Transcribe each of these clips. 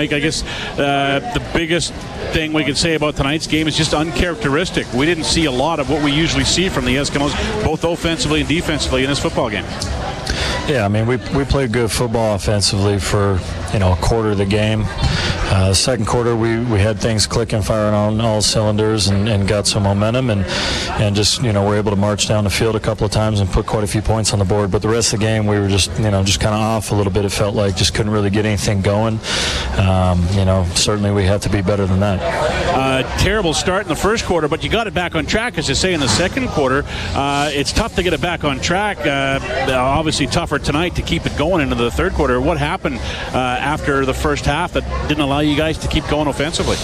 I guess uh, the biggest thing we can say about tonight's game is just uncharacteristic. We didn't see a lot of what we usually see from the Eskimos, both offensively and defensively in this football game. Yeah, I mean, we, we played good football offensively for, you know, a quarter of the game. Uh, second quarter, we, we had things clicking, firing on all cylinders, and, and got some momentum, and and just you know we're able to march down the field a couple of times and put quite a few points on the board. But the rest of the game, we were just you know just kind of off a little bit. It felt like just couldn't really get anything going. Um, you know, certainly we have to be better than that. Uh, terrible start in the first quarter, but you got it back on track, as you say, in the second quarter. Uh, it's tough to get it back on track. Uh, obviously tougher tonight to keep it going into the third quarter. What happened uh, after the first half that didn't allow you guys to keep going offensively?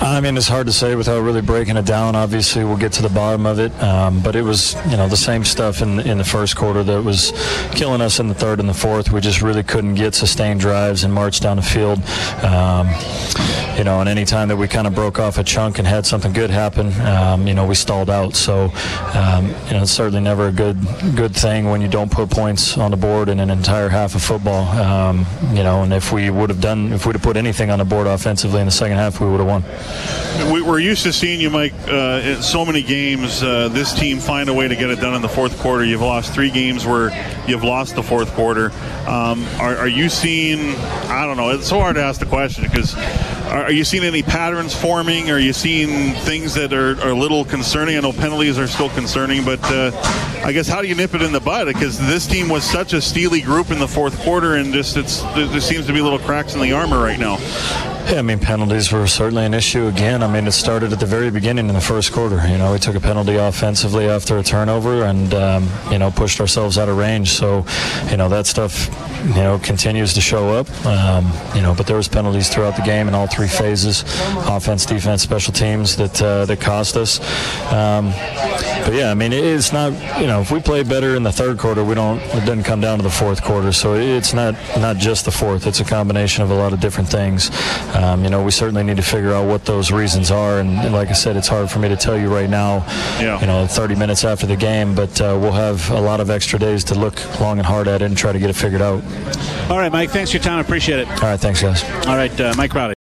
I mean, it's hard to say without really breaking it down. Obviously, we'll get to the bottom of it, um, but it was, you know, the same stuff in in the first quarter that was killing us in the third and the fourth. We just really couldn't get sustained drives and march down the field. Um, you know, and any time that we kind of broke off a chunk and had something good happen, um, you know, we stalled out. So, um, you know, it's certainly never a good good thing when you don't put points on the board in an entire half of football. Um, you know, and if we would have done, if we'd have put anything on the board offensively in the second half, we would have won. We, are used to seeing you, Mike, uh, in so many games. Uh, this team find a way to get it done in the fourth quarter. You've lost three games where you've lost the fourth quarter. Um, are, are you seeing? I don't know. It's so hard to ask the question because are you seeing any patterns forming? Are you seeing things that are, are a little concerning? I know penalties are still concerning, but uh, I guess how do you nip it in the bud? Because this team was such a steely group in the fourth quarter, and just it's there seems to be little cracks in the armor right now. Yeah, I mean penalties were certainly an issue again. I mean it started at the very beginning in the first quarter. You know, we took a penalty offensively after a turnover, and um, you know pushed ourselves out of range. So, you know that stuff, you know, continues to show up. Um, you know, but there was penalties throughout the game in all three phases, offense, defense, special teams that uh, that cost us. Um, but yeah, I mean it's not. You know, if we play better in the third quarter, we don't. It doesn't come down to the fourth quarter. So it's not not just the fourth. It's a combination of a lot of different things. Um, you know, we certainly need to figure out what those reasons are. And, like I said, it's hard for me to tell you right now, yeah. you know, 30 minutes after the game, but uh, we'll have a lot of extra days to look long and hard at it and try to get it figured out. All right, Mike, thanks for your time. I appreciate it. All right, thanks, guys. All right, uh, Mike Reilly.